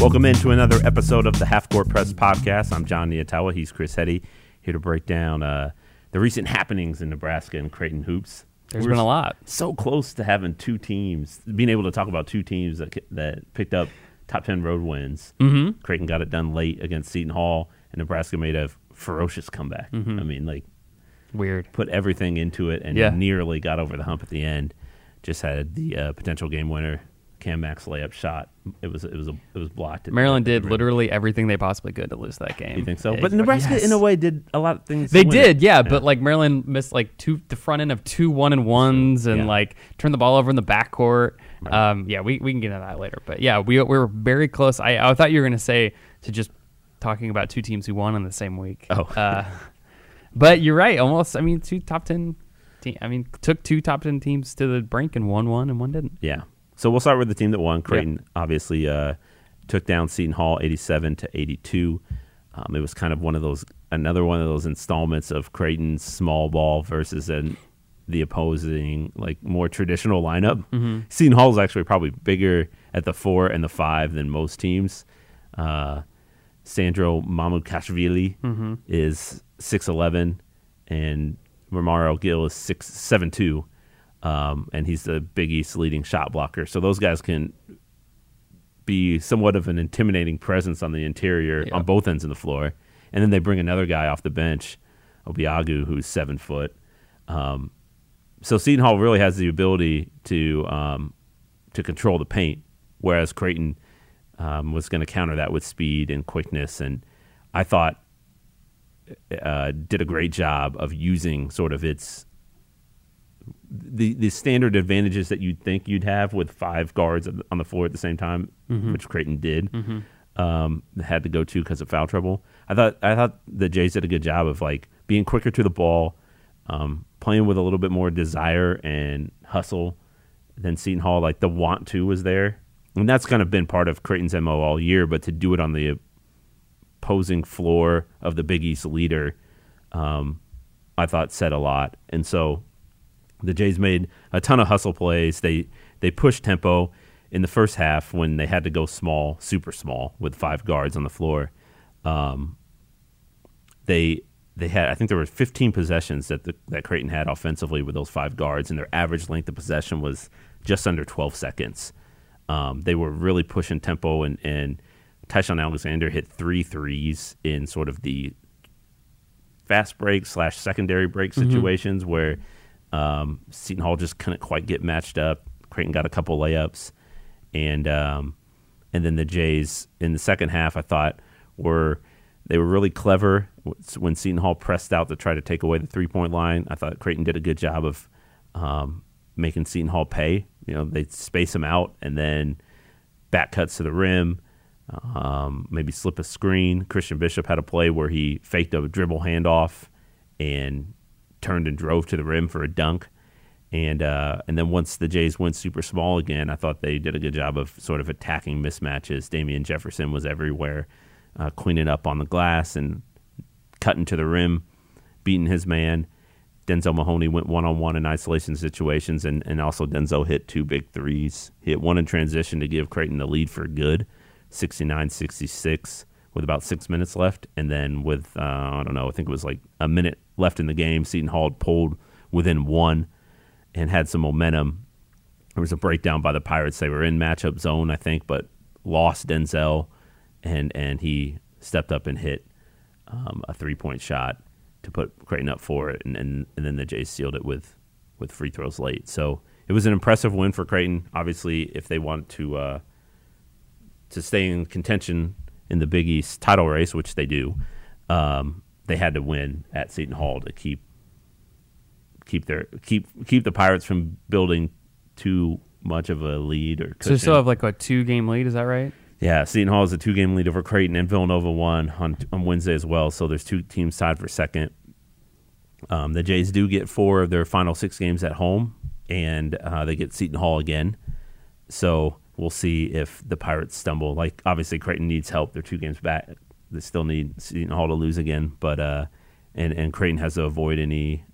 Welcome into another episode of the Half Court Press podcast. I'm Jon Nyatawa. He's Chris Heady, here to break down uh, the recent happenings in Nebraska and Creighton hoops. There's We're been a lot. So close to having two teams, being able to talk about two teams that that picked up top ten road wins. Mm-hmm. Creighton got it done late against Seton Hall, and Nebraska made a ferocious comeback. I mean, like Weird. put everything into it and Yeah. nearly got over the hump at the end. Just had the uh, potential game winner, Cam Mack's layup shot. It was it was a, it was blocked. Maryland did literally everything they possibly could to lose that game. You think so? Yeah, But Nebraska, yes. in a way, did a lot of things. They to win it. did, yeah, but like Maryland missed like two the front end of two one and ones and Yeah. like turned the ball over in the backcourt. Um, yeah, we, we can get into that later. But yeah, we, we were very close. I, I thought you were gonna say to just talking about two teams who won in the same week. Oh. Uh, but you're right, almost I mean two top ten team I mean took two top ten teams to the brink and won one and one didn't. Yeah. So we'll start with the team that won. Creighton obviously uh, took down Seton Hall, eighty-seven to eighty-two. Um, it was kind of one of those, another one of those installments of Creighton's small ball versus an, the opposing, like more traditional lineup. Mm-hmm. Seton Hall is actually probably bigger at the four and the five than most teams. Uh, Sandro Mamukashvili is six eleven, and Romaro Gill is six seven two, um, and he's the Big East leading shot blocker. So those guys can be somewhat of an intimidating presence on the interior Yeah. on both ends of the floor. And then they bring another guy off the bench, Obiagu, who's seven foot. Um, so Seton Hall really has the ability to um, to control the paint, whereas Creighton um, was going to counter that with speed and quickness. And I thought uh, did a great job of using sort of its the the standard advantages that you'd think you'd have with five guards on the floor at the same time, which Creighton did. Um, had to go to because of foul trouble. I thought I thought the Jays did a good job of like being quicker to the ball, um, playing with a little bit more desire and hustle than Seton Hall. Like the want to was there, and that's kind of been part of Creighton's mo all year. But to do it on the opposing floor of the Big East leader, um, I thought said a lot. And so the Jays made a ton of hustle plays. They they pushed tempo in the first half when they had to go small, super small, with five guards on the floor. Um, they they had I think there were 15 possessions that the, that Creighton had offensively with those five guards, and their average length of possession was just under 12 seconds. Um, they were really pushing tempo, and and Ty-Shon Alexander hit three threes in sort of the fast break slash secondary break situations where um, Seton Hall just couldn't quite get matched up. Creighton got a couple layups, and um, and then the Jays in the second half, I thought were they were really clever when Seton Hall pressed out to try to take away the three point line. I thought Creighton did a good job of um, making Seton Hall pay. You know, they space them out and then back cuts to the rim, um, maybe slip a screen. Christian Bishop had a play where he faked a dribble handoff and turned and drove to the rim for a dunk. And uh, and then once the Jays went super small again, I thought they did a good job of sort of attacking mismatches. Damien Jefferson was everywhere, uh, cleaning up on the glass and cutting to the rim, beating his man. Denzel Mahoney went one on one in isolation situations, and, and also Denzel hit two big threes. He hit one in transition to give Creighton the lead for good, 69 66, with about six minutes left. And then with, uh, I don't know, I think it was like a minute left in the game, Seton Hall pulled within one and had some momentum. There was a breakdown by the Pirates. They were in matchup zone, I think, but lost Denzel, and, and he stepped up and hit um, a three point shot to put Creighton up for it, and, and and then the Jays sealed it with with free throws late. So it was an impressive win for Creighton. Obviously, if they want to uh, to stay in contention in the Big East title race, which they do, um, they had to win at Seton Hall to keep keep their keep keep the Pirates from building too much of a lead or So cushion. they still have like a two game lead, is that right? Yeah, Seton Hall is a two game lead over Creighton, and Villanova won on on Wednesday as well. So there's two teams tied for second. Um, the Jays do get four of their final six games at home, and uh, they get Seton Hall again. So we'll see if the Pirates stumble. Like obviously, Creighton needs help. They're two games back. They still need Seton Hall to lose again, but uh, and and Creighton has to avoid any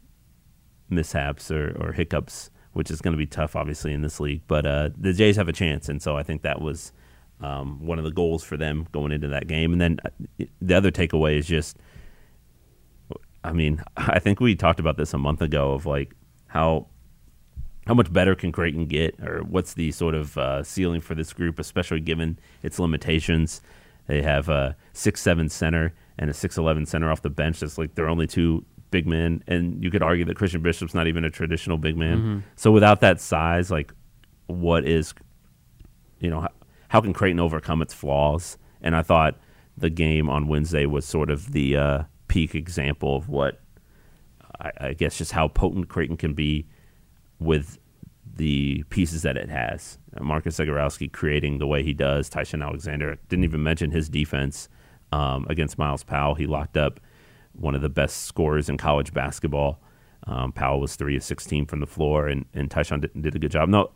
mishaps or, or hiccups, which is going to be tough, obviously, in this league. But uh, the Jays have a chance, and so I think that was um, one of the goals for them going into that game. And then uh, the other takeaway is just, I mean, I think we talked about this a month ago of like how how much better can Creighton get, or what's the sort of uh, ceiling for this group, especially given its limitations. They have a six seven center and a six eleven center off the bench. That's like their only two big men, and you could argue that Christian Bishop's not even a traditional big man. Mm-hmm. So without that size, like what is, you know, how, how can Creighton overcome its flaws? And I thought the game on Wednesday was sort of the uh, peak example of what I, I guess just how potent Creighton can be with the pieces that it has. Uh, Marcus Zegarowski creating the way he does. Ty-Shon Alexander didn't even mention his defense um, against Myles Powell. He locked up one of the best scorers in college basketball. Um, Powell was three of sixteen from the floor, and and Ty-Shon did, did a good job. No,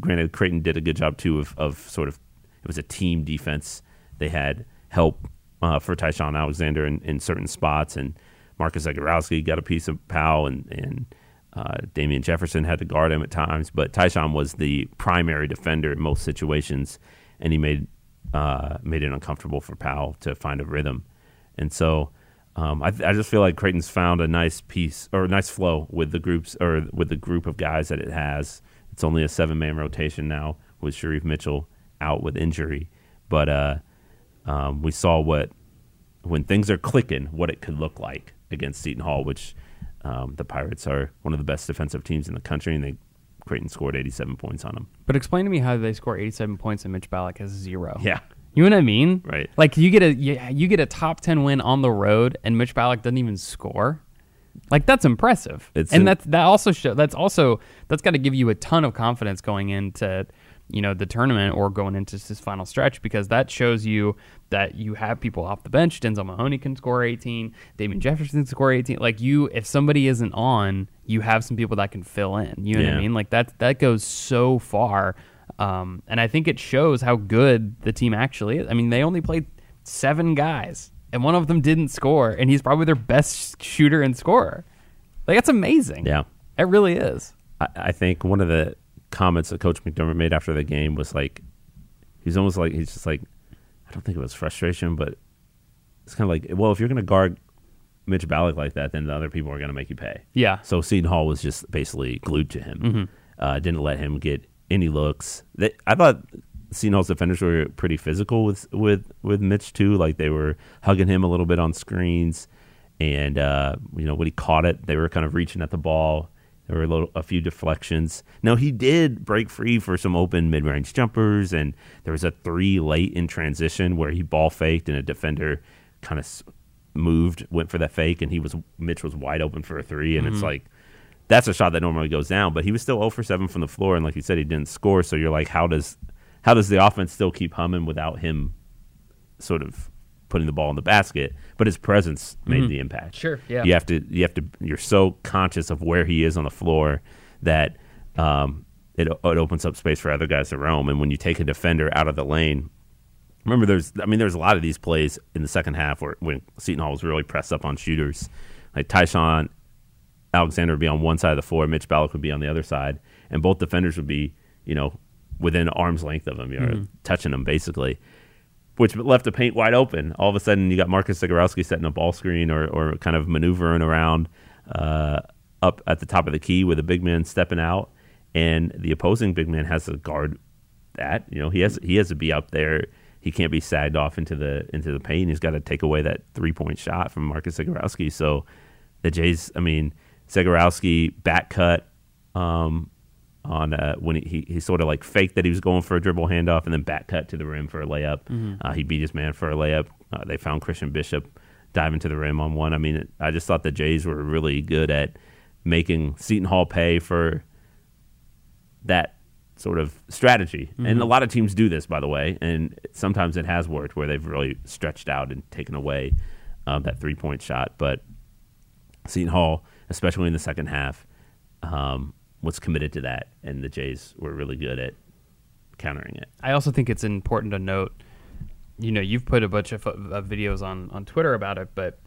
granted, Creighton did a good job too of of sort of it was a team defense. They had help uh, for Ty-Shon Alexander in, in certain spots, and Marcus Zegarowski got a piece of Powell, and and uh, Damien Jefferson had to guard him at times. But Ty-Shon was the primary defender in most situations, and he made uh, made it uncomfortable for Powell to find a rhythm, and so. Um, I, I just feel like Creighton's found a nice piece or a nice flow with the groups or with the group of guys that it has. It's only a seven man rotation now with Shereef Mitchell out with injury, but uh, um, we saw what when things are clicking, what it could look like against Seton Hall, which um, the Pirates are one of the best defensive teams in the country, and they Creighton scored 87 points on them. But explain to me how they score 87 points and Mitch Ballock has zero. Yeah, You know what I mean? Right. Like you get a you, you get a top 10 win on the road and Mitch Ballock doesn't even score. Like that's impressive. It's and an- that's that also show that's also that's got to give you a ton of confidence going into you know the tournament or going into this final stretch because that shows you that you have people off the bench. Denzel Mahoney can score 18, Damien Jefferson can score 18. Like you if somebody isn't on, you have some people that can fill in. You know what I mean? Like that that goes so far. Um, and I think it shows how good the team actually is. I mean, they only played seven guys, and one of them didn't score, and he's probably their best shooter and scorer. Like that's amazing. Yeah. it really is. I, I think one of the comments that Coach McDermott made after the game was like, he's almost like he's just like, I don't think it was frustration, but it's kind of like, well, if you're going to guard Mitch Ballock like that, then the other people are going to make you pay. Yeah, So Seton Hall was just basically glued to him. Mm-hmm. Uh, didn't let him get any looks. They, I thought Seton Hall's defenders were pretty physical with with with Mitch too. Like they were hugging him a little bit on screens, and uh, you know when he caught it, they were kind of reaching at the ball. There were a, little, a few deflections. Now he did break free for some open mid-range jumpers, and there was a three late in transition where he ball faked and a defender kind of moved, went for that fake, and he was Mitch was wide open for a 3 and it's mm-hmm. like that's a shot that normally goes down, but he was still 0 for 7 from the floor, and like you said, he didn't score. So you're like, how does how does the offense still keep humming without him sort of putting the ball in the basket? But his presence made the impact. Sure, yeah. You have to you have to you're so conscious of where he is on the floor that um, it it opens up space for other guys to roam. And when you take a defender out of the lane, remember there's I mean there's a lot of these plays in the second half where when Seton Hall was really pressed up on shooters, like Ty-Shon Alexander would be on one side of the floor, Mitch Ballock would be on the other side, and both defenders would be, you know, within arm's length of him, you know, touching him basically, which left the paint wide open. All of a sudden, you got Marcus Zegarowski setting a ball screen or, or kind of maneuvering around uh, up at the top of the key with a big man stepping out, and the opposing big man has to guard that. You know, he has he has to be up there. He can't be sagged off into the into the paint. He's got to take away that three point shot from Marcus Zegarowski. So the Jays, I mean, Zegarowski back cut um, on uh, when he, he, he sort of like faked that he was going for a dribble handoff and then back cut to the rim for a layup. Uh, he beat his man for a layup. Uh, they found Christian Bishop diving to the rim on one. I mean, it, I just thought the Jays were really good at making Seton Hall pay for that sort of strategy. And a lot of teams do this, by the way, and sometimes it has worked where they've really stretched out and taken away um, that three point shot. But Seton Hall, especially in the second half, um, was committed to that, and the Jays were really good at countering it. I also think it's important to note, you know, you've put a bunch of, of videos on, on Twitter about it, but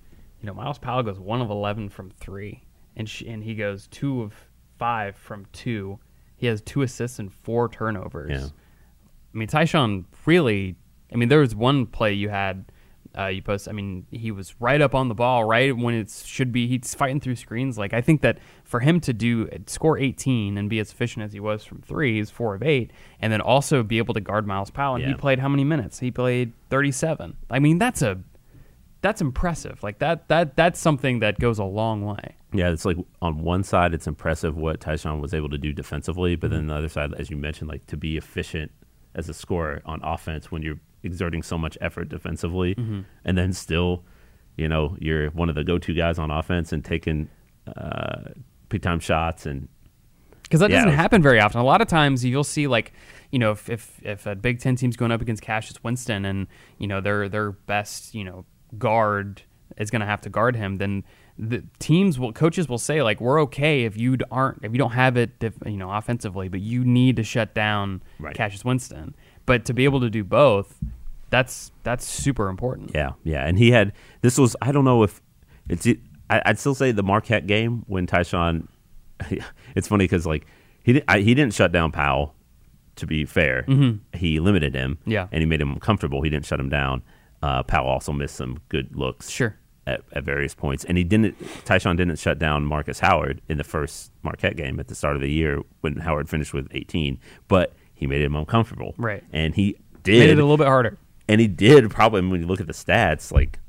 you know, Myles Powell goes one of eleven from three, and sh- and he goes two of five from two. He has two assists and four turnovers. Yeah. I mean, Ty-Shon really I mean, there was one play you had. Uh, you post. I mean, he was right up on the ball, right when it should be. He's fighting through screens. Like I think that for him to do score 18 and be as efficient as he was from three, he's four of eight, and then also be able to guard Myles Powell. And he played how many minutes? He played 37. I mean, that's a that's impressive. Like that that that's something that goes a long way. Yeah, it's like on one side, it's impressive what Ty-Shon was able to do defensively, but Mm-hmm. then the other side, as you mentioned, like to be efficient as a scorer on offense when you're exerting so much effort defensively, Mm-hmm. and then still, you know, you're one of the go-to guys on offense and taking uh, big-time shots and because that Yeah, doesn't was- happen very often. A lot of times you'll see like you know if if, if a Big Ten team's going up against Cassius Winston and you know their their best you know guard is going to have to guard him, then the teams will coaches will say like we're okay if you aren't if you don't have it you know offensively, but you need to shut down Right. Cassius Winston. But to be able to do both, that's that's super important. Yeah, yeah, and he had this was I don't know if it's I, I'd still say the Marquette game when Ty-Shon. It's funny because like he didn't I, he didn't shut down Powell. To be fair, he limited him. Mm-hmm. Yeah. and he made him uncomfortable. He didn't shut him down. Uh, Powell also missed some good looks. Sure. At, at various points, and he didn't. Ty-Shon didn't shut down Marcus Howard in the first Marquette game at the start of the year when Howard finished with 18, but he made him uncomfortable. Right. and he did Made it a little bit harder. and he did probably when you look at the stats, like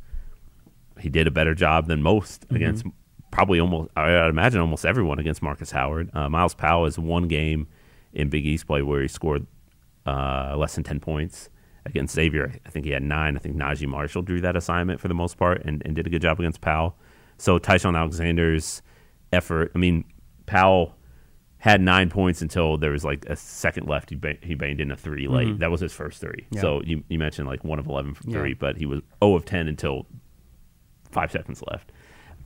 he did a better job than most Mm-hmm. against probably almost I would imagine almost everyone against Marcus Howard. Uh, Myles Powell is one game in Big East play where he scored uh, less than ten points against Xavier. I think he had nine. I think Naji Marshall drew that assignment for the most part and, and did a good job against Powell. So Ty-Shon Alexander's effort. I mean, Powell had nine points until there was like a second left. He ba- he banged in a three late. That was his first three. Mm-hmm. Yeah. So you you mentioned like one of eleven from Yeah. three, but he was zero of ten until five seconds left.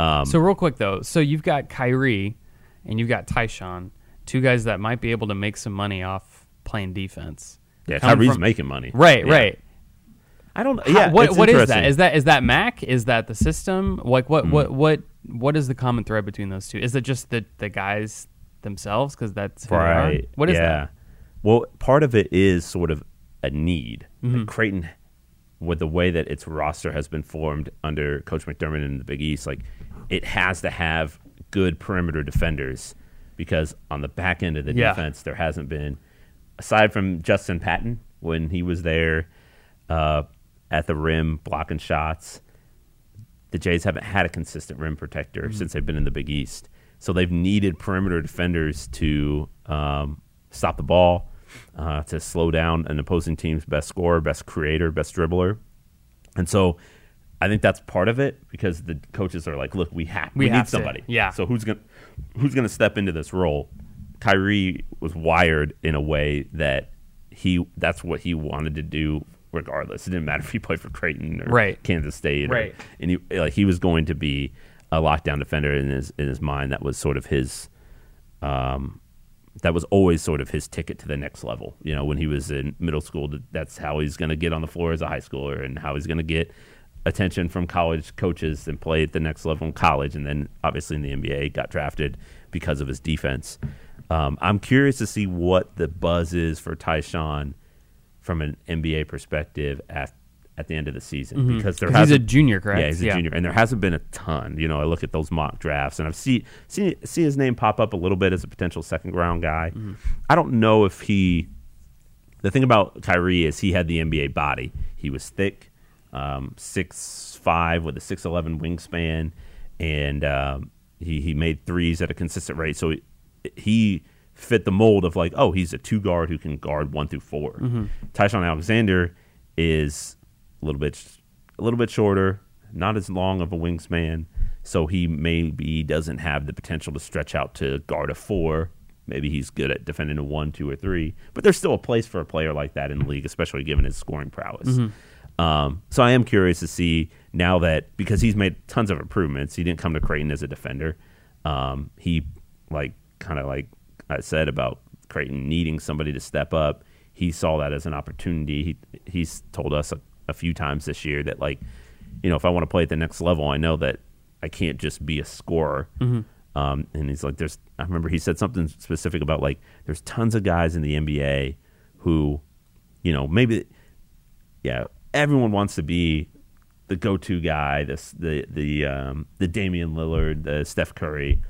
Um, so real quick though, so you've got Khyri and you've got Ty-Shon, two guys that might be able to make some money off playing defense. Yeah, Khyri's from- making money. Right, Yeah. right. I don't. How- Yeah, what it's what is that? Is that Mac? Is that the system? Like what Hmm. what what what is the common thread between those two? Is it just the the guys themselves? Because that's right? What is yeah. that? Well, part of it is sort of a need. Mm-hmm. Like Creighton, with the way that its roster has been formed under Coach McDermott in the Big East, like it has to have good perimeter defenders because on the back end of the Yeah. defense, there hasn't been, aside from Justin Patton when he was there uh, at the rim blocking shots. The Jays haven't had a consistent rim protector Mm-hmm. since they've been in the Big East. So they've needed perimeter defenders to um, stop the ball, uh, to slow down an opposing team's best scorer, best creator, best dribbler. And so I think that's part of it because the coaches are like, look, we have We we, have need to, somebody. yeah. So who's gonna who's gonna step into this role? Khyri was wired in a way that he that's what he wanted to do regardless. It didn't matter if he played for Creighton or Right. Kansas State, or- Right. and he like he was going to be a lockdown defender in his in his mind. That was sort of his, um, that was always sort of his ticket to the next level. You know, when he was in middle school, that's how he's going to get on the floor as a high schooler, and how he's going to get attention from college coaches and play at the next level in college. And then obviously in the NBA, got drafted because of his defense. Um, I'm curious to see what the buzz is for Ty-Shon from an NBA perspective at at the end of the season because there Mm-hmm. he's a junior, correct? Yeah, he's a Yeah. junior, and there hasn't been a ton. You know, I look at those mock drafts, and I've seen see see his name pop up a little bit as a potential second round guy. Mm-hmm. I don't know if he. The thing about Khyri is he had the NBA body. He was thick, um, six five with a six eleven wingspan, and um, he he made threes at a consistent rate. So he, he fit the mold of like, oh, he's a two guard who can guard one through 4 Mm-hmm. Ty-Shon Alexander is a little bit a little bit shorter, not as long of a wingspan, so he maybe doesn't have the potential to stretch out to guard a four. Maybe he's good at defending a one, two, or three, but there's still a place for a player like that in the league, especially given his scoring prowess. Um, so I am curious to see now that because he's made tons of improvements. He didn't come to Creighton as a defender. Um, he like kind of like I said about Creighton needing somebody to step up. He saw that as an opportunity. He he's told us a, a few times this year that like you know if I want to play at the next level, I know that I can't just be a scorer. Um, and he's like, there's. I remember he said something specific about like there's tons of guys in the NBA who, you know, maybe yeah, everyone wants to be the go-to guy, this the the um, the Damian Lillard, the Steph Curry,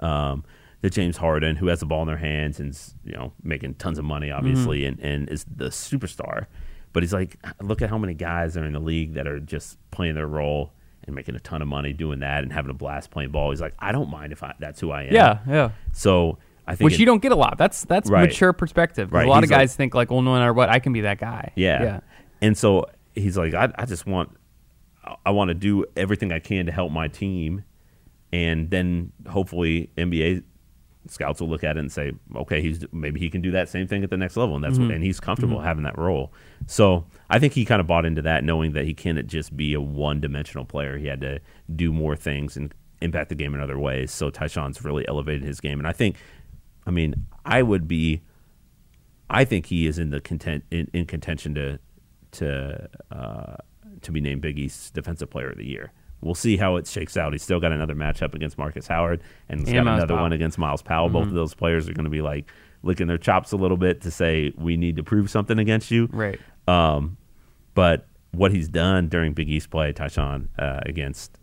um, the James Harden, who has the ball in their hands and is, you know making tons of money, obviously, Mm-hmm. and, and is the superstar. But he's like, look at how many guys are in the league that are just playing their role and making a ton of money doing that and having a blast playing ball. He's like, I don't mind if I, that's who I am. Yeah, yeah. So I think Which it- you don't get a lot. That's that's Right. mature perspective. Right. A lot He's of guys think like, well, no matter what, I can be that guy. Yeah. yeah. And so he's like, I, I just want, I want to do everything I can to help my team, and then hopefully NBA scouts will look at it and say, okay, he's maybe he can do that same thing at the next level, and that's Mm-hmm. what, and he's comfortable having that role. So I think he kind of bought into that, knowing that he can't just be a one-dimensional player. He had to do more things and impact the game in other ways. So Ty-Shon's really elevated his game, and I think, I mean, I would be. I think he is in the content in, in contention to to uh, to be named Big East's Defensive Player of the Year. We'll see how it shakes out. He's still got another matchup against Marcus Howard, and he's And got Myles another Powell. one against Myles Powell. Both of those players are going to be like licking their chops a little bit to say we need to prove something against you. Right. Um, but what he's done during Big East play, Ty-Shon, uh, against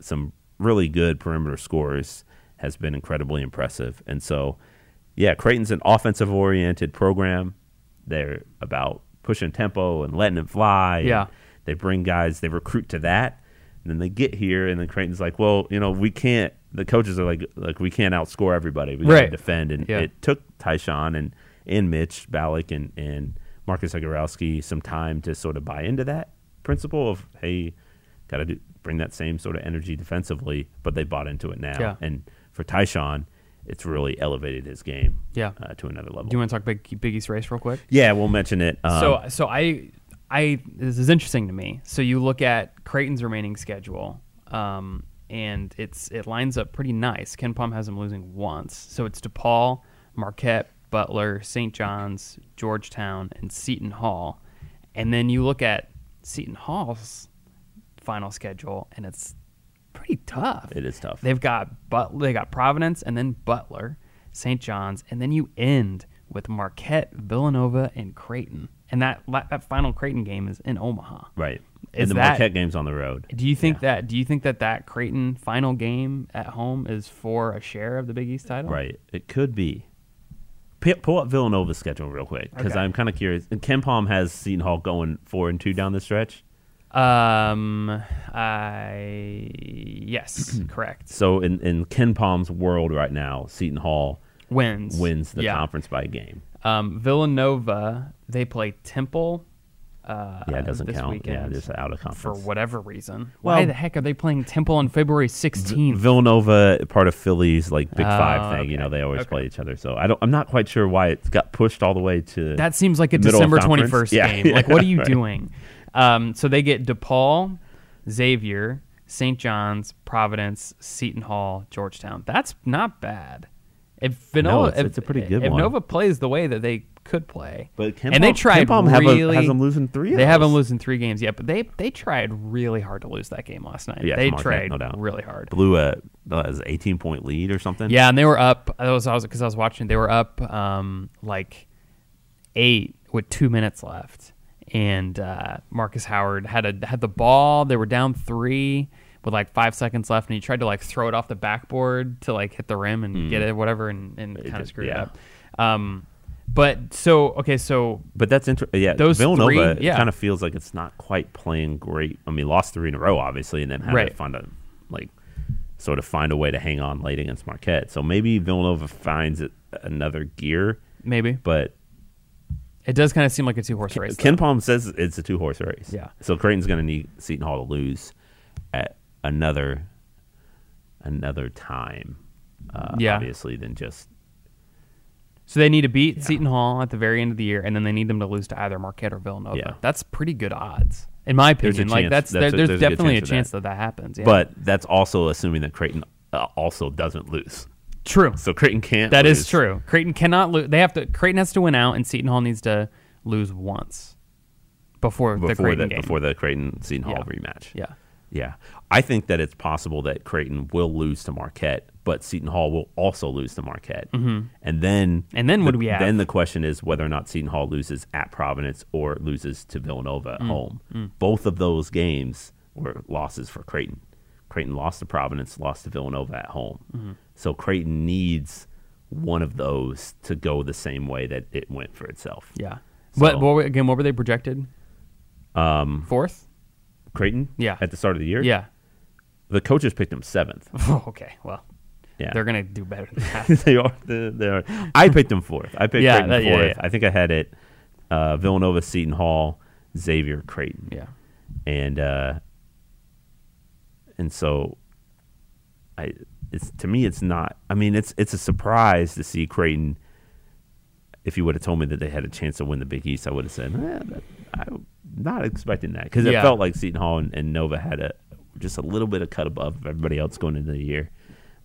some really good perimeter scorers has been incredibly impressive. And so, yeah, Creighton's an offensive oriented program. They're about pushing tempo and letting it fly. Yeah. They bring guys, they recruit to that. And then they get here, and then Creighton's like, well, you know, we can't. The coaches are like, like we can't outscore everybody. We got to defend. And Yeah. it took Ty-Shon and and Mitch Ballock and and Marcus Zegarowski some time to sort of buy into that principle of hey, got to do bring that same sort of energy defensively. But they bought into it now. Yeah. And for Ty-Shon, it's really elevated his game. Yeah. Uh, to another level. Do you want to talk big Big East race real quick? yeah, we'll mention it. Um, so so I I this is interesting to me. So you look at Creighton's remaining schedule, um, and it's it lines up pretty nice. KenPom has them losing once, so it's DePaul, Marquette, Butler, St. John's, Georgetown, and Seton Hall, and then you look at Seton Hall's final schedule, and it's pretty tough. it is tough. They've got but they got Providence and then Butler, St. John's, and then you end with Marquette, Villanova, and Creighton. And that that final Creighton game is in Omaha. right. Is and the that- Marquette game's on the road. Do you think Yeah. that do you think that that Creighton final game at home is for a share of the Big East title? Right. It could be. P- pull up Villanova's schedule real quick because Okay. I'm kind of curious. And KenPom has Seton Hall going four and two down the stretch. Um. I yes, correct. So in, in KenPom's world right now, Seton Hall Wins wins the yeah. conference by a game. Um, Villanova they play Temple. Uh, Yeah, it doesn't this count. Weekend. Yeah, just out of conference for whatever reason. Well- Why the heck are they playing Temple on February 16th? Villanova, part of Philly's like Big Oh, Five thing. You know, they always Okay. play each other. So I don't. I'm not quite sure why it got pushed all the way to. that seems like a December 21st Yeah, game. Like, what are you right. doing? Um, so they get DePaul, Xavier, St. John's, Providence, Seton Hall, Georgetown. That's not bad. If No, it's- if, it's a pretty good if one. Nova plays the way that they could play, But Ken and they tried have a- has them losing three They have them losing three games, yeah. But they they tried really hard to lose that game last night. Yeah, they tried no doubt. really hard. blew a uh, 18 point lead or something. Yeah, and they were up. I was, I because I was watching. They were up um, like eight with two minutes left, and uh, Marcus Howard had a had the ball. They were down three with like five seconds left, and he tried to like throw it off the backboard to like hit the rim and get it, whatever, and, and kind of did- screw yeah. it up. Um, but so okay, so But that's interesting. Yeah, Those Villanova three, yeah. kind of feels like it's not quite playing great. I mean, lost three in a row, obviously, and then had Right. to find a like sort of find a way to hang on late against Marquette. So maybe Villanova finds it another gear, maybe but it does kind of seem like a two horse race. KenPom says it's a two horse race. Yeah. So Creighton's going to need Seton Hall to lose at another another time. Uh, Yeah. Obviously, than just So they need to beat Seton Hall at the very end of the year, and then they need them to lose to either Marquette or Villanova. Yeah. That's pretty good odds, in my There's opinion. like that's, that's there, a- there's, there's a definitely chance a chance that that happens. Yeah. But that's also assuming that Creighton uh, also doesn't lose. true, So Creighton can't. that is lose. true. Creighton cannot lose. They have to. Creighton has to win out, and Seton Hall needs to lose once before, the Creighton the game. before the Creighton Seton Hall Yeah. rematch. yeah, Yeah, I think that it's possible that Creighton will lose to Marquette, but Seton Hall will also lose to Marquette, mm-hmm. and then And then what the, do we have? Then the question is whether or not Seton Hall loses at Providence or loses to Villanova Mm. at home. Both of those games were losses for Creighton. Creighton lost to Providence, lost to Villanova at home. Mm-hmm. So Creighton needs one of those to go the same way that it went for itself. Yeah. So- what, what were- again? What were they projected? Um, Fourth. Creighton, Yeah. at the start of the year, Yeah. the coaches picked them seventh. Oh, okay. Well, Yeah, they're gonna do better than that. they are. They, are. I picked them fourth. I picked Yeah, Creighton that- fourth. yeah. I think I had it. Uh, Villanova, Seton Hall, Xavier, Creighton, yeah. and uh, and so I. It's to me, it's not. I mean, it's it's a surprise to see Creighton. If you would have told me that they had a chance to win the Big East, I would have said, eh, I'm not expecting that because it Yeah. felt like Seton Hall and, and Nova had a just a little bit of cut above everybody else going into the year.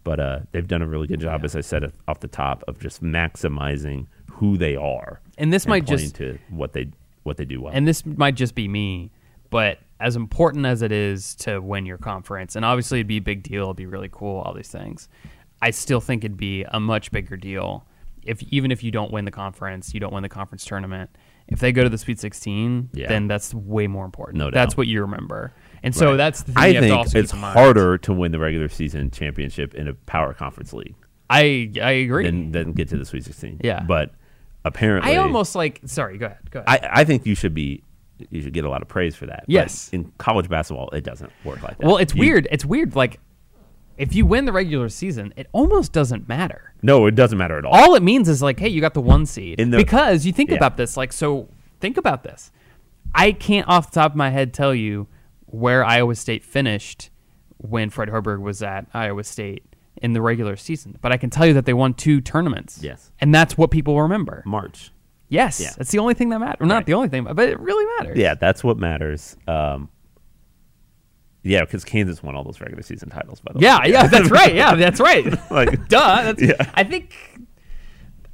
But uh, they've done a really good job, as I said off the top, of just maximizing who they are And this might just to what they what they do well. and this might just be me, but as important as it is to win your conference, and obviously it'd be a big deal, it'd be really cool, all these things. I still think it'd be a much bigger deal if even if you don't win the conference, you don't win the conference tournament. If they go to the Sweet 16, Yeah. then that's way more important. No doubt. That's what you remember. And so Right. that's the thing I you have to think also it's keep in mind. harder to win the regular season championship in a power conference league I I agree. than than get to the Sweet Sixteen. Yeah. but apparently, I almost like. Sorry, go ahead. Go ahead. I, I think you should be you should get a lot of praise for that. But Yes. in college basketball, it doesn't work like that. well, it's You- weird. It's weird. Like, if you win the regular season, it almost doesn't matter. No, it doesn't matter at all. All it means is like, hey, you got the one seed. In the- because you think Yeah. about this, like, so think about this. I can't off the top of my head tell you where Iowa State finished when Fred Hoiberg was at Iowa State in the regular season, but I can tell you that they won two tournaments. Yes. and that's what people remember. March. Yes, Yeah. that's the only thing that matters. Not the only thing, but it really matters. Yeah, that's what matters. Um, yeah, because Kansas won all those regular season titles. By the Yeah, way, yeah, that's right. Yeah, that's right. like Duh. That's, Yeah. I think.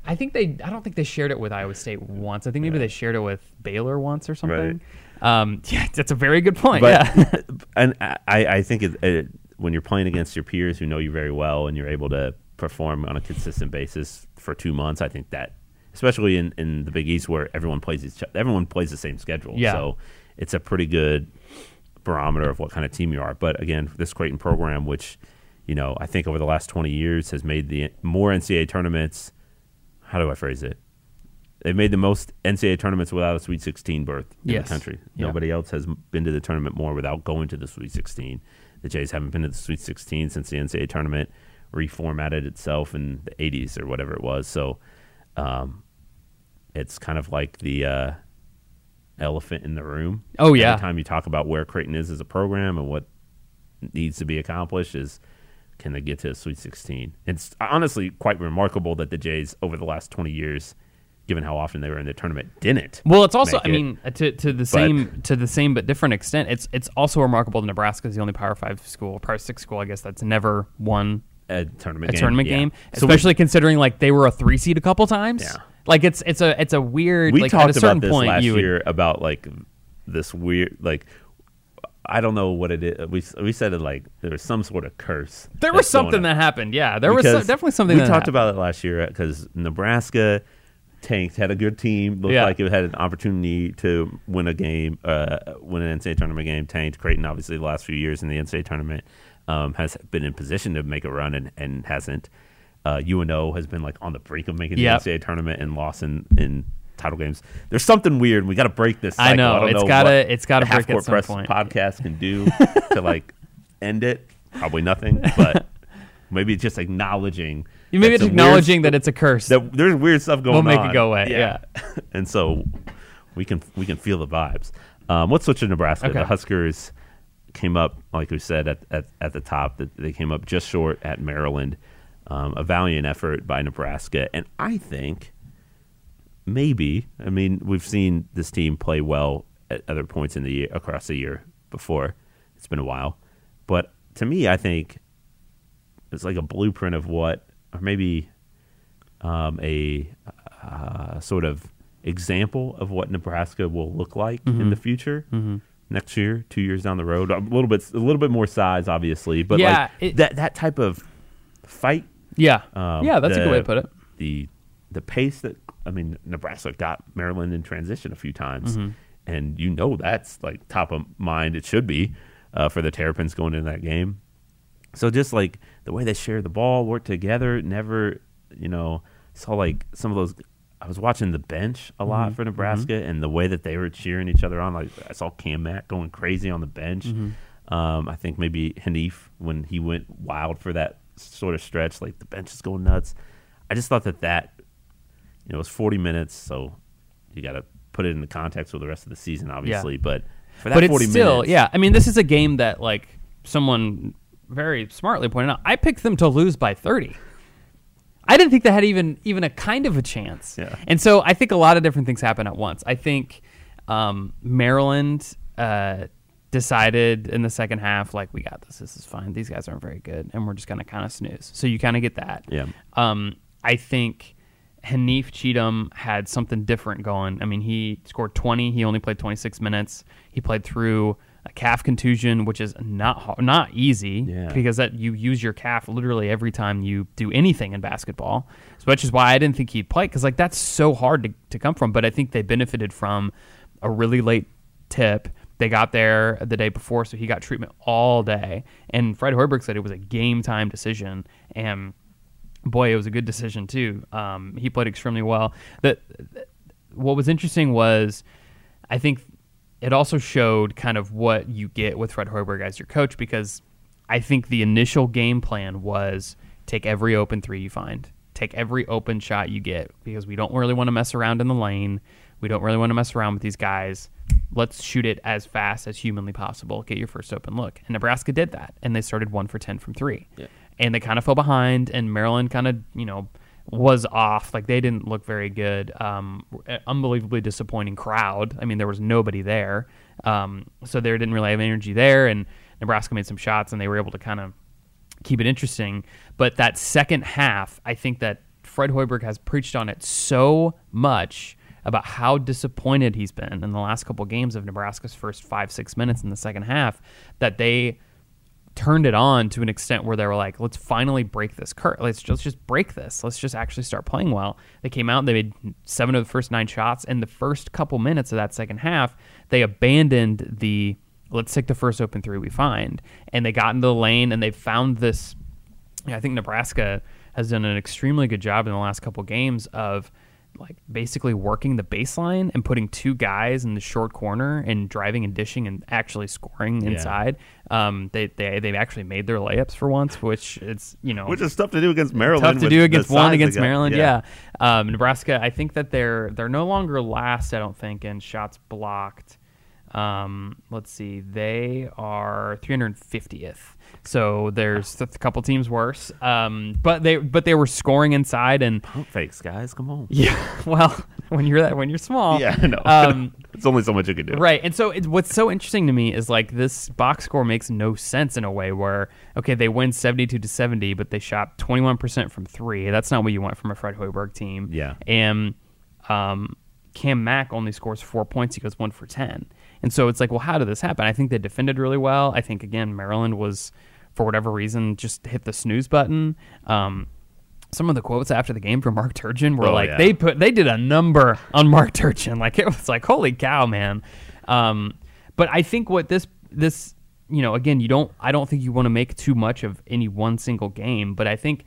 I think they. I don't think they shared it with Iowa State once. I think maybe they shared it with Baylor once or something. Um, yeah, that's a very good point. but yeah. and I, I think it, it, when you're playing against your peers who know you very well and you're able to perform on a consistent basis for two months, I think that, especially in, in the Big East where everyone plays each, everyone plays the same schedule, Yeah. so it's a pretty good barometer of what kind of team you are. But again, this Creighton program, which you know I think over the last 20 years has made the more NCAA tournaments. How do I phrase it? They've made the most NCAA tournaments without a Sweet 16 berth in Yes. the country. Yeah. Nobody else has been to the tournament more without going to the Sweet 16. The Jays haven't been to the Sweet 16 since the NCAA tournament reformatted itself in the 80s or whatever it was. So um, it's kind of like the uh, elephant in the room. Oh, yeah. Every time you talk about where Creighton is as a program and what needs to be accomplished is can they get to the Sweet 16? It's honestly quite remarkable that the Jays over the last 20 years, given how often they were in the tournament, didn't. Well, it's also. I mean, uh, to to the same to the same but different extent. It's it's also remarkable that Nebraska is the only Power Five school, Power Six school, I guess, that's never won a tournament a game. tournament yeah. game, So we- especially considering like they were a three seed a couple times. Yeah. Like it's it's a it's a weird. we like, at talked a certain about this point, last you would- year about like this weird like I don't know what it is. We we said it like there was some sort of curse. There was something that happened. Yeah, there was so, definitely something. we talked happened. about it last year because Nebraska tanked, had a good team, looked Yeah. like it had an opportunity to win a game, uh, win an NCAA tournament game. Tanked Creighton, obviously, the last few years in the NCAA tournament um, has been in position to make a run and, and hasn't. Uh, UNO has been like on the brink of making Yep. the NCAA tournament and lost in, in title games. There's something weird. We got to break this. I Cycle. know. don't It's know gotta- it's gotta break at some Press point. podcast can do to like end it. Probably nothing, but maybe just acknowledging. You maybe it's acknowledging weird, that it's a curse. that there's weird stuff going We'll on. make it go away, yeah. and so we can we can feel the vibes. Um, let's switch to Nebraska. Okay. The Huskers came up, like we said at at, at the top, that they came up just short at Maryland. Um, a valiant effort by Nebraska, and I think maybe. I mean, we've seen this team play well at other points in the year across the year before. It's been a while, but to me, I think it's like a blueprint of what, or maybe um, a uh, sort of example of what Nebraska will look like in the future. next year, two years down the road. A little bit, a little bit more size, obviously, but Yeah, like it- that that type of fight, Yeah, um, yeah, that's a good way to put it. The the pace that I mean, Nebraska got Maryland in transition a few times, Mm-hmm. and you know that's like top of mind. It should be uh, for the Terrapins going into that game. So just like the way they share the ball, work together, never, you know, saw like some of those. I was watching the bench a lot Mm-hmm. for Nebraska, and the way that they were cheering each other on. Like I saw Cam Mack going crazy on the bench. Mm-hmm. Um, I think maybe Haanif when he went wild for that sort of stretch, like the bench is going nuts. I just thought that that, you know, it was 40 minutes, so you got to put it in the context with the rest of the season, obviously. But for that but 40 it's still, minutes, yeah. I mean, this is a game that like someone very smartly pointed out. I picked them to lose by thirty. I didn't think they had even even a kind of a chance. Yeah. And so I think a lot of different things happen at once. I think um, Maryland uh, decided in the second half, like, we got this. This is fine. These guys aren't very good, and we're just gonna kind of snooze. So you kind of get that. Yeah. Um, I think Haanif Cheatham had something different going. I mean, he scored 20. He only played 26 minutes. He played through a calf contusion, which is not not easy Yeah. because that you use your calf literally every time you do anything in basketball. So which is why I didn't think he'd play because like that's so hard to, to come from. But I think they benefited from a really late tip. They got there the day before, so he got treatment all day. And Fred Hoiberg said it was a game time decision, and boy, it was a good decision too. Um, he played extremely well. The, what was interesting was, I think it also showed kind of what you get with Fred Hoiberg as your coach because I think the initial game plan was take every open three you find, take every open shot you get because we don't really want to mess around in the lane. We don't really want to mess around with these guys. Let's shoot it as fast as humanly possible. Get your first open look. And Nebraska did that, and they started one for ten from three. Yeah. And they kind of fell behind, and Maryland kind of you know was off. Like they didn't look very good. Um, unbelievably disappointing crowd. I mean, there was nobody there, um, so they didn't really have energy there. And Nebraska made some shots, and they were able to kind of keep it interesting. But that second half, I think that Fred Hoiberg has preached on it so much about how disappointed he's been in the last couple games of Nebraska's first five, six minutes in the second half that they turned it on to an extent where they were like, let's finally break this curse. Let's just, let's just break this. Let's just actually start playing well. They came out, they made seven of the first nine shots. And the first couple minutes of that second half, they abandoned the let's take the first open three we find. And they got into the lane and they found this. I think Nebraska has done an extremely good job in the last couple games of like basically working the baseline and putting two guys in the short corner and driving and dishing and actually scoring Yeah. inside. Um, they they they've actually made their layups for once, which it's you know which is tough to do against Maryland. tough to do against one against got. Maryland. Yeah, Um, Nebraska. I think that they're they're no longer last. I don't think in shots blocked. Um, let's see, they are 350th. So there's a couple teams worse. Um, but they but they were scoring inside and Pump fakes, guys. Come on. yeah. Well, when you're that when you're small, Yeah, I know. Um, it's only so much you can do. Right. And so it's, what's so interesting to me is like this box score makes no sense in a way where, okay, they win 72 to 70, but they shot 21% from three. That's not what you want from a Fred Hoiberg team. Yeah. And um, Cam Mack only scores four points. He goes one for 10. And so it's like, well, how did this happen? I think they defended really well. I think, again, Maryland was, for whatever reason, just hit the snooze button. Um, some of the quotes after the game from Mark Turgeon were Oh, like yeah. they put they did a number on Mark Turgeon. Like it was like holy cow, man. Um, but I think what this this you know again you don't I don't think you want to make too much of any one single game, but I think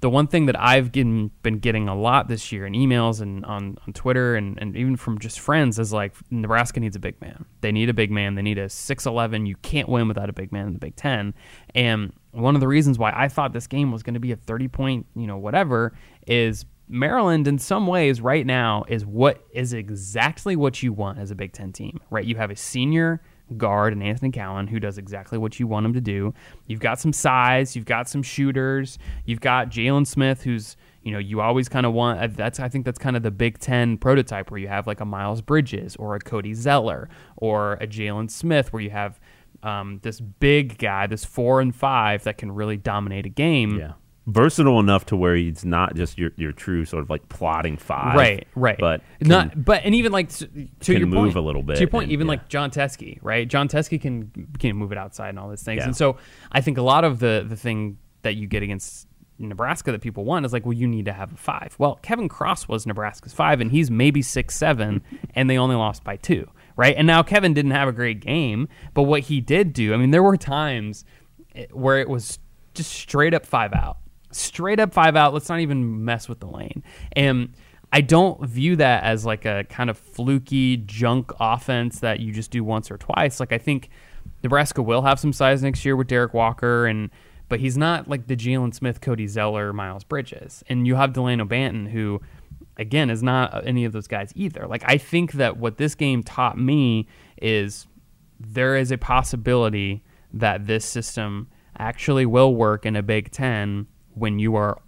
the one thing that I've been getting a lot this year in emails and on, on Twitter and, and even from just friends is like Nebraska needs a big man. They need a big man. They need a 6'11. You can't win without a big man in the Big Ten. And one of the reasons why I thought this game was going to be a 30 point, you know, whatever, is Maryland in some ways right now is what is exactly what you want as a Big Ten team, right? You have a senior guard and Anthony Cowan who does exactly what you want him to do. You've got some size, you've got some shooters, you've got Jalen Smith who's you know you always kind of want uh, that's I think that's kind of the Big Ten prototype where you have like a Miles Bridges or a Cody Zeller or a Jalen Smith where you have um, this big guy, this four and five that can really dominate a game. Yeah. Versatile enough to where he's not just your your true sort of like plotting five, Right, right. But not, but and even like to, to your move point, a little bit To your point, and- even yeah. like Jon Teske, right? Jon Teske can can move it outside and all these things, Yeah. and so I think a lot of the the thing that you get against Nebraska that people want is like, well, you need to have a five. Well, Kevin Cross was Nebraska's five, and he's maybe six seven, and they only lost by two, right? And now Kevin didn't have a great game, but what he did do, I mean, there were times eh, where it was just straight up five out, straight up five out. Let's not even mess with the lane. And I don't view that as like a kind of fluky junk offense that you just do once or twice. Like I think Nebraska will have some size next year with Derrick Walker and. But he's not like the Jalen Smith, Cody Zeller, Miles Bridges, and you have Delano Banton, who, again, is not any of those guys either. Like I think that what this game taught me is there is a possibility that this system actually will work in a Big Ten when you are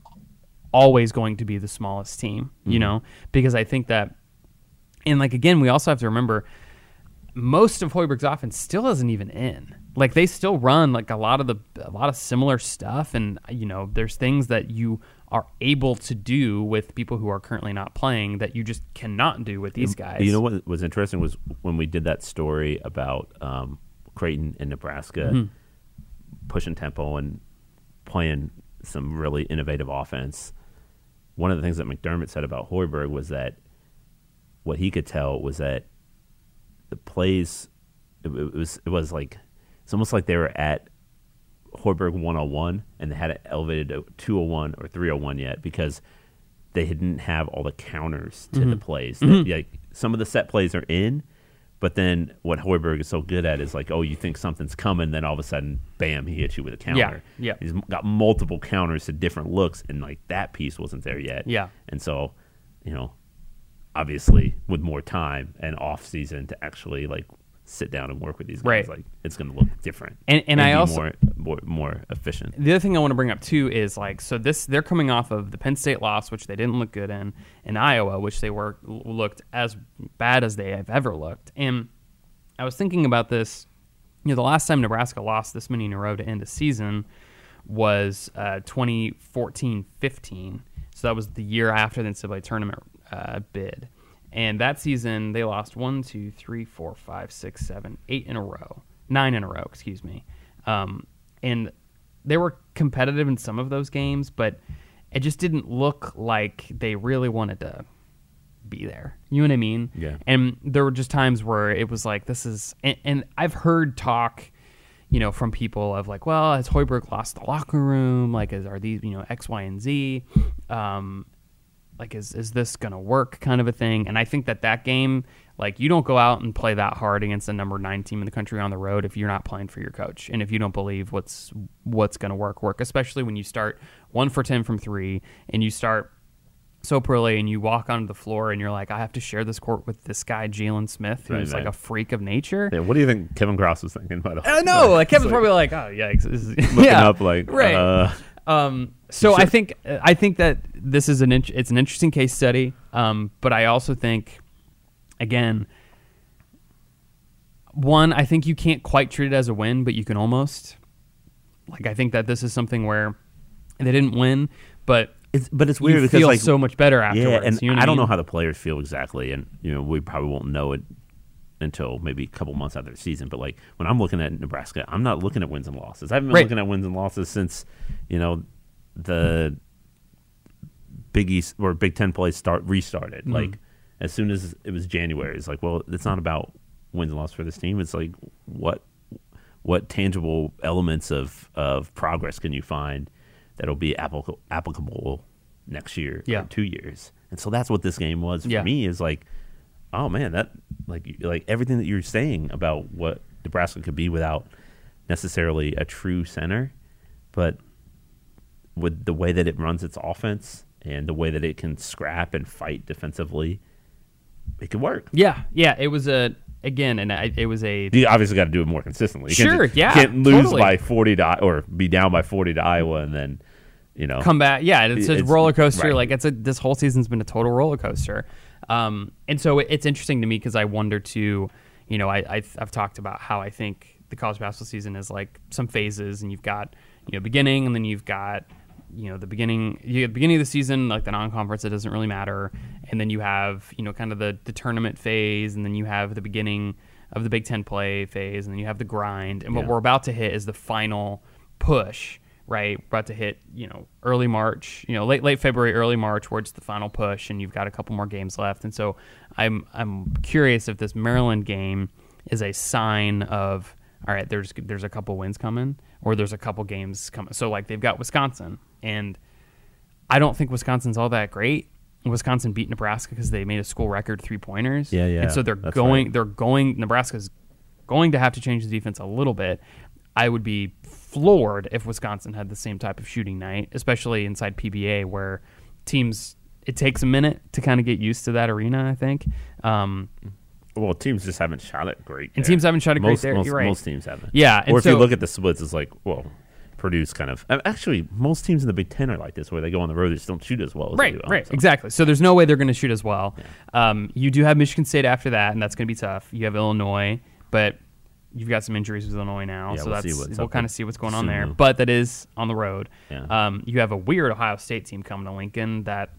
always going to be the smallest team, you know? Because I think that, and like again, we also have to remember most of Hoiberg's offense still isn't even in. Like they still run like a lot of the a lot of similar stuff, and you know, there's things that you are able to do with people who are currently not playing that you just cannot do with these guys. You know what was interesting was when we did that story about um, Creighton and Nebraska Mm-hmm. pushing tempo and playing some really innovative offense. One of the things that McDermott said about Hoiberg was that what he could tell was that the plays it, it was it was like it's almost like they were at Hoiberg 101 and they hadn't elevated to 201 or 301 yet because they didn't have all the counters to the mm-hmm. plays. That- like some of the set plays are in, but then what Hoiberg is so good at is like, oh, you think something's coming, then all of a sudden, bam, he hits you with a counter. yeah. yeah. He's got multiple counters to different looks, and like that piece wasn't there yet. Yeah. and so, you know, obviously with more time and off season to actually like sit down and work with these guys, Right. like it's going to look different. And- and I also- more, more more efficient. the other thing I want to bring up too is like so this they're coming off of the Penn State loss, which they didn't look good in, and Iowa, which they were looked as bad as they have ever looked. And I was thinking about this. You know, the last time Nebraska lost this many in a row to end a season was uh, 2014-15. So that was the year after the NCAA tournament uh, bid. And that season, they lost one, two, three, four, five, six, seven, eight in a row, nine in a row, excuse me. Um, and they were competitive in some of those games, but it just didn't look like they really wanted to be there. You know what I mean? Yeah. And there were just times where it was like, this is, and, and I've heard talk, you know, from people of like, well, has Hoiberg lost the locker room? Like, is, are these, you know, X, Y, and Z? Um, like, is, is this going to work kind of a thing? And I think that that game, like, you don't go out and play that hard against the number nine team in the country on the road if you're not playing for your coach and if you don't believe what's, what's going to work, work, especially when you start one for 10 from three and you start so poorly and you walk onto the floor and you're like, I have to share this court with this guy, Jalen Smith, who's Right, like a freak of nature. Yeah, what do you think Kevin Cross was thinking about? I know, like Kevin's It's probably like, oh yikes, looking yeah, up like right. Uh, Um, so I think I think that this is an int- it's an interesting case study. Um, but I also think, again, one I think you can't quite treat it as a win, but you can almost. Like I think that this is something where they didn't win, but it's but it's weird because like so much better afterwards. yeah, and you know what I don't know how the players feel exactly, and you know we probably won't know it until maybe a couple months after the season. But like when I'm looking at Nebraska, I'm not looking at wins and losses. I haven't been Right. looking at wins and losses since you know the Big East or Big Ten play start restarted. Mm-hmm. Like as soon as it was January, it's like, well, it's not about wins and losses for this team. It's like what what tangible elements of of progress can you find that'll be applic- applicable next year Yeah. two years? And so that's what this game was for Yeah. me. Is like, oh man, that like like everything that you're saying about what Nebraska could be without necessarily a true center, but with the way that it runs its offense and the way that it can scrap and fight defensively, it could work. Yeah, yeah. It was a again, and I, it was a You obviously got to do it more consistently. You Sure, just- yeah, you can't lose totally. by forty to or be down by forty to Iowa and then you know come back. Yeah, it's a It's- roller coaster. right. Like it's a this whole season's been a total roller coaster. Um, and so it's interesting to me because I wonder too. You know, I I've, I've talked about how I think the college basketball season is like some phases, and you've got you know beginning, and then you've got you know the beginning you the beginning of the season like the non-conference it doesn't really matter and then you have you know kind of the the tournament phase and then you have the beginning of the Big 10 play phase and then you have the grind and what Yeah. we're about to hit is the final push right we're about to hit you know early March you know late late February early March where it's the final push and you've got a couple more games left and so I'm I'm curious if this Maryland game is a sign of all right there's there's a couple wins coming or there's a couple games coming so like they've got Wisconsin and I don't think Wisconsin's all that great. Wisconsin beat Nebraska because they made a school record three pointers. Yeah, yeah, And so they're going. right. They're going. Nebraska's going to have to change the defense a little bit. I would be floored if Wisconsin had the same type of shooting night, especially inside PBA where teams. It takes a minute to kind of get used to that arena. I think. Um, Well, teams just haven't shot it great. And teams haven't shot it great there, Most, you're right. most teams haven't. Yeah, and Or if you look at the splits, it's like, well, Purdue's kind of. Actually, most teams in the Big Ten are like this, where they go on the road, they just don't shoot as well as right, they do. right, so. exactly. So there's no way they're going to shoot as well. Um, you do have Michigan State after that, and that's going to be tough. You have Illinois, but you've got some injuries with Illinois now, Yeah, so we'll that's we'll kind of see what's going on there. But that is on the road. Yeah. Um, you have a weird Ohio State team coming to Lincoln that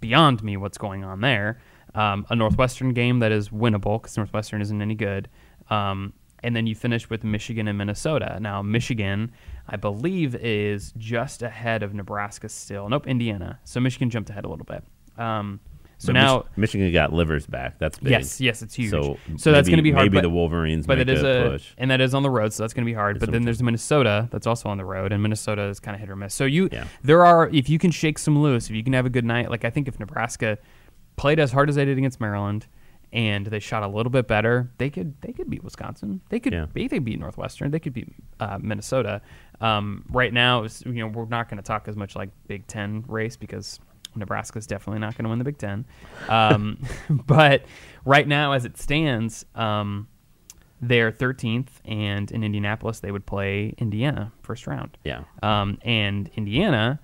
beyond me what's going on there. Um, a Northwestern game that is winnable because Northwestern isn't any good. Um, and then you finish with Michigan and Minnesota. Now, Michigan, I believe, is just ahead of Nebraska still. Nope, Indiana. So Michigan jumped ahead a little bit. Um, so But now, Mich- Michigan got Livers back. That's big. yes, yes, it's huge. So, So, that's going to be hard. Maybe but, the Wolverines but it is a, a, push. and that is on the road, so that's going to be hard. It's But then there's Minnesota that's also on the road, and Minnesota is kind of hit or miss. So you, Yeah. there are if you can shake some loose, if you can have a good night. Like I think if Nebraska played as hard as they did against Maryland, and they shot a little bit better, they could they could beat Wisconsin. They could Yeah. they could beat Northwestern. They could beat uh, Minnesota. Um, right now, you know, we're not going to talk as much like Big Ten race because Nebraska's definitely not going to win the Big Ten. Um, but right now, as it stands, um, they're 13th, and in Indianapolis, they would play Indiana first round. Yeah. Um, and Indiana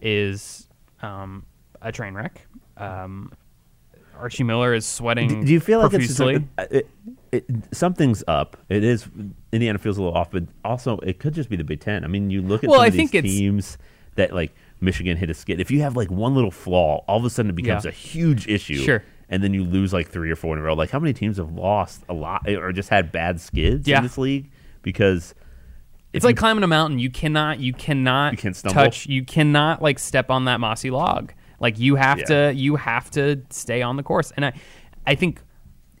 is um, a train wreck. Um, Archie Miller is sweating. Do, do you feel like profusely. it's just, it, it, something's up? It is Indiana feels a little off, but also it could just be the Big Ten. I mean, you look at Well, some I of these think it's- teams that like Michigan hit a skid. If you have like one little flaw, all of a sudden it becomes Yeah. a huge issue. Sure. And then you lose like three or four in a row. Like how many teams have lost a lot or just had bad skids Yeah. in this league because It's like climbing a mountain. You cannot, you cannot You can't stumble? touch, you cannot like step on that mossy log. Like you have Yeah. to, you have to stay on the course. And I, I think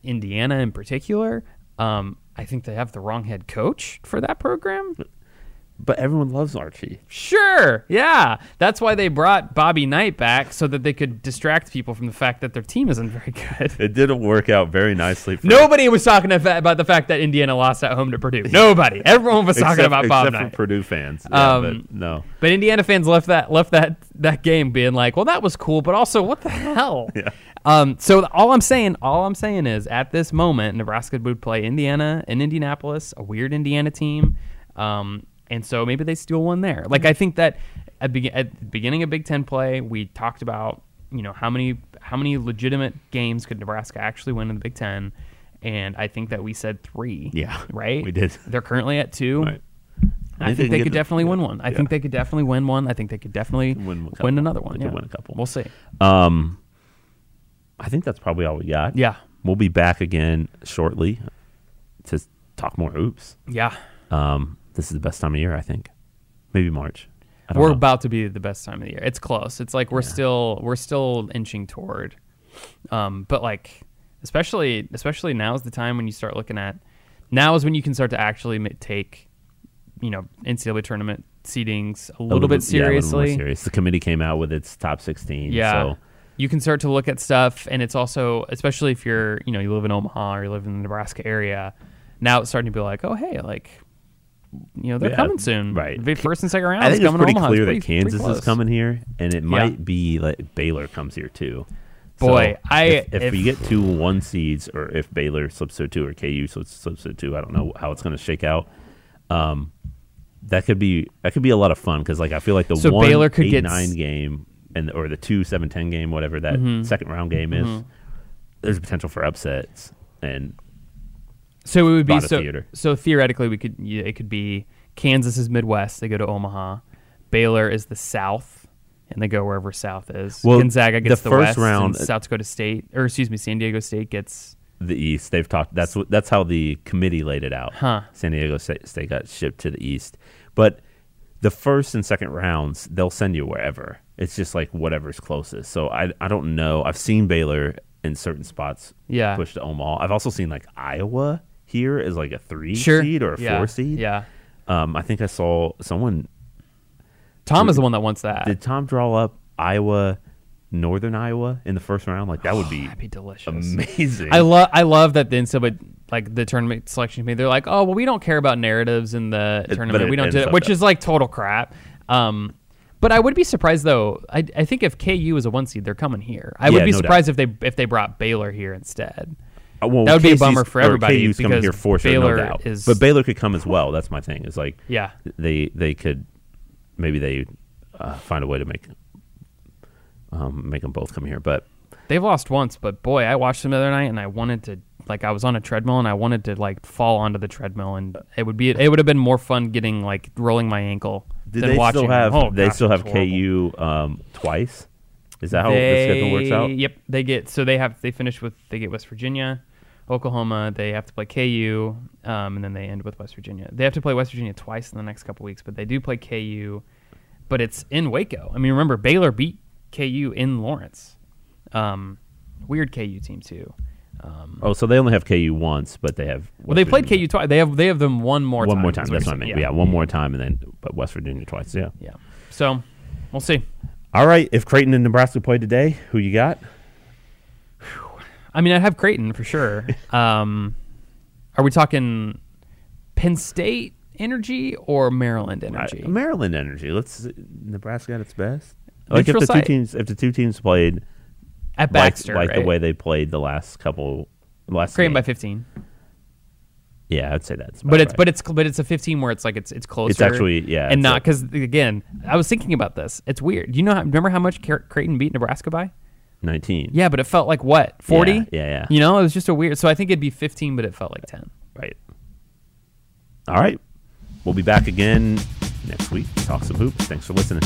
Indiana in particular, um, I think they have the wrong head coach for that program. But everyone loves Archie. Sure, yeah, that's why they brought Bobby Knight back so that they could distract people from the fact that their team isn't very good. It didn't work out very nicely for Nobody was talking about about the fact that Indiana lost at home to Purdue. Nobody. Everyone was talking except, about Bob except Knight. for Purdue fans. Yeah, Um, but no. But Indiana fans left that left that that game being like, well, that was cool, but also what the hell? Yeah. Um. So all I'm saying, all I'm saying is, at this moment, Nebraska would play Indiana in Indianapolis, a weird Indiana team. Um. And so maybe they steal one there. Like I think that at, be- at the beginning of Big Ten play, we talked about you know how many how many legitimate games could Nebraska actually win in the Big Ten, and I think that we said three. Yeah, Right. we did. They're currently at two. Right. I They think they could the- definitely win one. I Yeah. think they could definitely win one. I think they could definitely Win win, another one. They Yeah. win a couple. We'll see. Um, I think that's probably all we got. Yeah. We'll be back again shortly to talk more hoops. Yeah. Um, this is the best time of year, I think. Maybe March. I We're know. about to be the best time of the year. It's close. It's like we're still we're still inching toward. Um, but like especially especially now is the time when you start looking at now is when you can start to actually take you know NCAA tournament seedings a little, bit yeah, a little more seriously. serious. The committee came out with its top sixteen. Yeah. So You can start to look at stuff, and it's also, especially if you're, you know, you live in Omaha or you live in the Nebraska area. Now it's starting to be like, oh, hey, like, you know, they're Yeah, coming soon. right. The first and second round I is think it's coming to pretty Omaha. clear It's that pretty- Kansas pretty is coming here, and it might be like Baylor comes here too. Boy, I- if, if, if- we get two one seeds, or if Baylor slips to two, or KU slips slips to two, I don't know how it's going to shake out. Um, that could be that could be a lot of fun because like I feel like the So one Baylor could eight, get s- nine game and or the two seven ten game, whatever that second round game is, there's potential for upsets and So it would be so. theater. So theoretically, we could yeah, it could be Kansas is Midwest. They go to Omaha. Baylor is the South, and they go wherever South is. Well, Gonzaga gets the the, first West, round- and South Dakota State, or excuse me, San Diego State gets. the East. They've talked. That's. That's how the committee laid it out. Huh. San Diego State, State got shipped to the East, but the first and second rounds they'll send you wherever. It's just like whatever's closest. So I I don't know. I've seen Baylor in certain spots Yeah. push to Omaha. I've also seen like Iowa here as like a three Sure. seed or a yeah. four seed. Yeah. Um, I think I saw someone. Tom is the one that wants that. Did Tom draw up Iowa, Northern Iowa in the first round? Like that would be That'd be delicious. amazing. I love I love that the NCAA like the tournament selection committee. They're like, oh well, we don't care about narratives in the but tournament. it we don't ends do it, up which that- is like total crap. Um, but I would be surprised though. I, I think if KU is a one seed, they're coming here. I Yeah, would be no surprised if they if they brought Baylor here instead. Uh, well, That would be a bummer for everybody KU's coming because here for sure, Baylor no doubt. is- but Baylor could come as well. That's my thing. It's like Yeah, they they could maybe they uh, find a way to make um, make them both come here. But they've lost once, but boy, I watched them the other night and I wanted to like I was on a treadmill and I wanted to like fall onto the treadmill and it would be it would have been more fun getting like rolling my ankle did than they watching still have Oh, they gosh, still have. KU um, twice? Is that how the schedule works out? Yep, they get so they have they finish with they get West Virginia, Oklahoma. They have to play KU, um, and then they end with West Virginia. They have to play West Virginia twice in the next couple weeks, but they do play KU. But it's in Waco. I mean, remember Baylor beat KU in Lawrence. Um, weird KU team too. Um, Oh, so they only have KU once, but they have well, they West played KU twice. They have they have them one more one time. more time. That's what I mean. saying. Yeah. one more time, and then but West Virginia twice. Yeah. Yeah. So we'll see. All right. If Creighton and Nebraska play today, who you got? I mean, I'd have Creighton for sure. um, are we talking Penn State energy or Maryland energy? I- Maryland Energy. Let's Nebraska at its best. Like if the two teams, if the two teams played At like, Baxter, like the right? way they played the last couple, last Creighton game. by 15. yeah, I'd say that's. But it's right. but it's but it's a 15 where it's like it's it's closer. It's actually- yeah, and not like- because again, I was thinking about this. It's weird. Do You know, how, remember how much Creighton beat Nebraska by? 19. Yeah, but it felt like what? 40? Yeah, yeah, yeah. You know, it was just a weird. So I think it'd be 15, but it felt like 10. Right. All right. We'll be back again next week. Talk some hoops. Thanks for listening.